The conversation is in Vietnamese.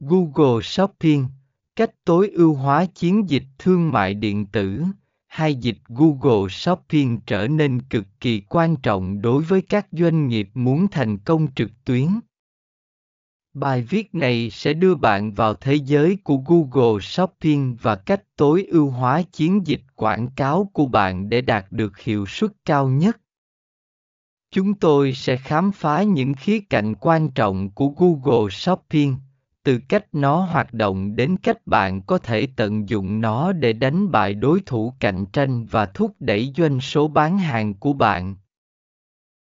Google Shopping, cách tối ưu hóa chiến dịch thương mại điện tử, hai dịch Google Shopping trở nên cực kỳ quan trọng đối với các doanh nghiệp muốn thành công trực tuyến. Bài viết này sẽ đưa bạn vào thế giới của Google Shopping và cách tối ưu hóa chiến dịch quảng cáo của bạn để đạt được hiệu suất cao nhất. Chúng tôi sẽ khám phá những khía cạnh quan trọng của Google Shopping, từ cách nó hoạt động đến cách bạn có thể tận dụng nó để đánh bại đối thủ cạnh tranh và thúc đẩy doanh số bán hàng của bạn.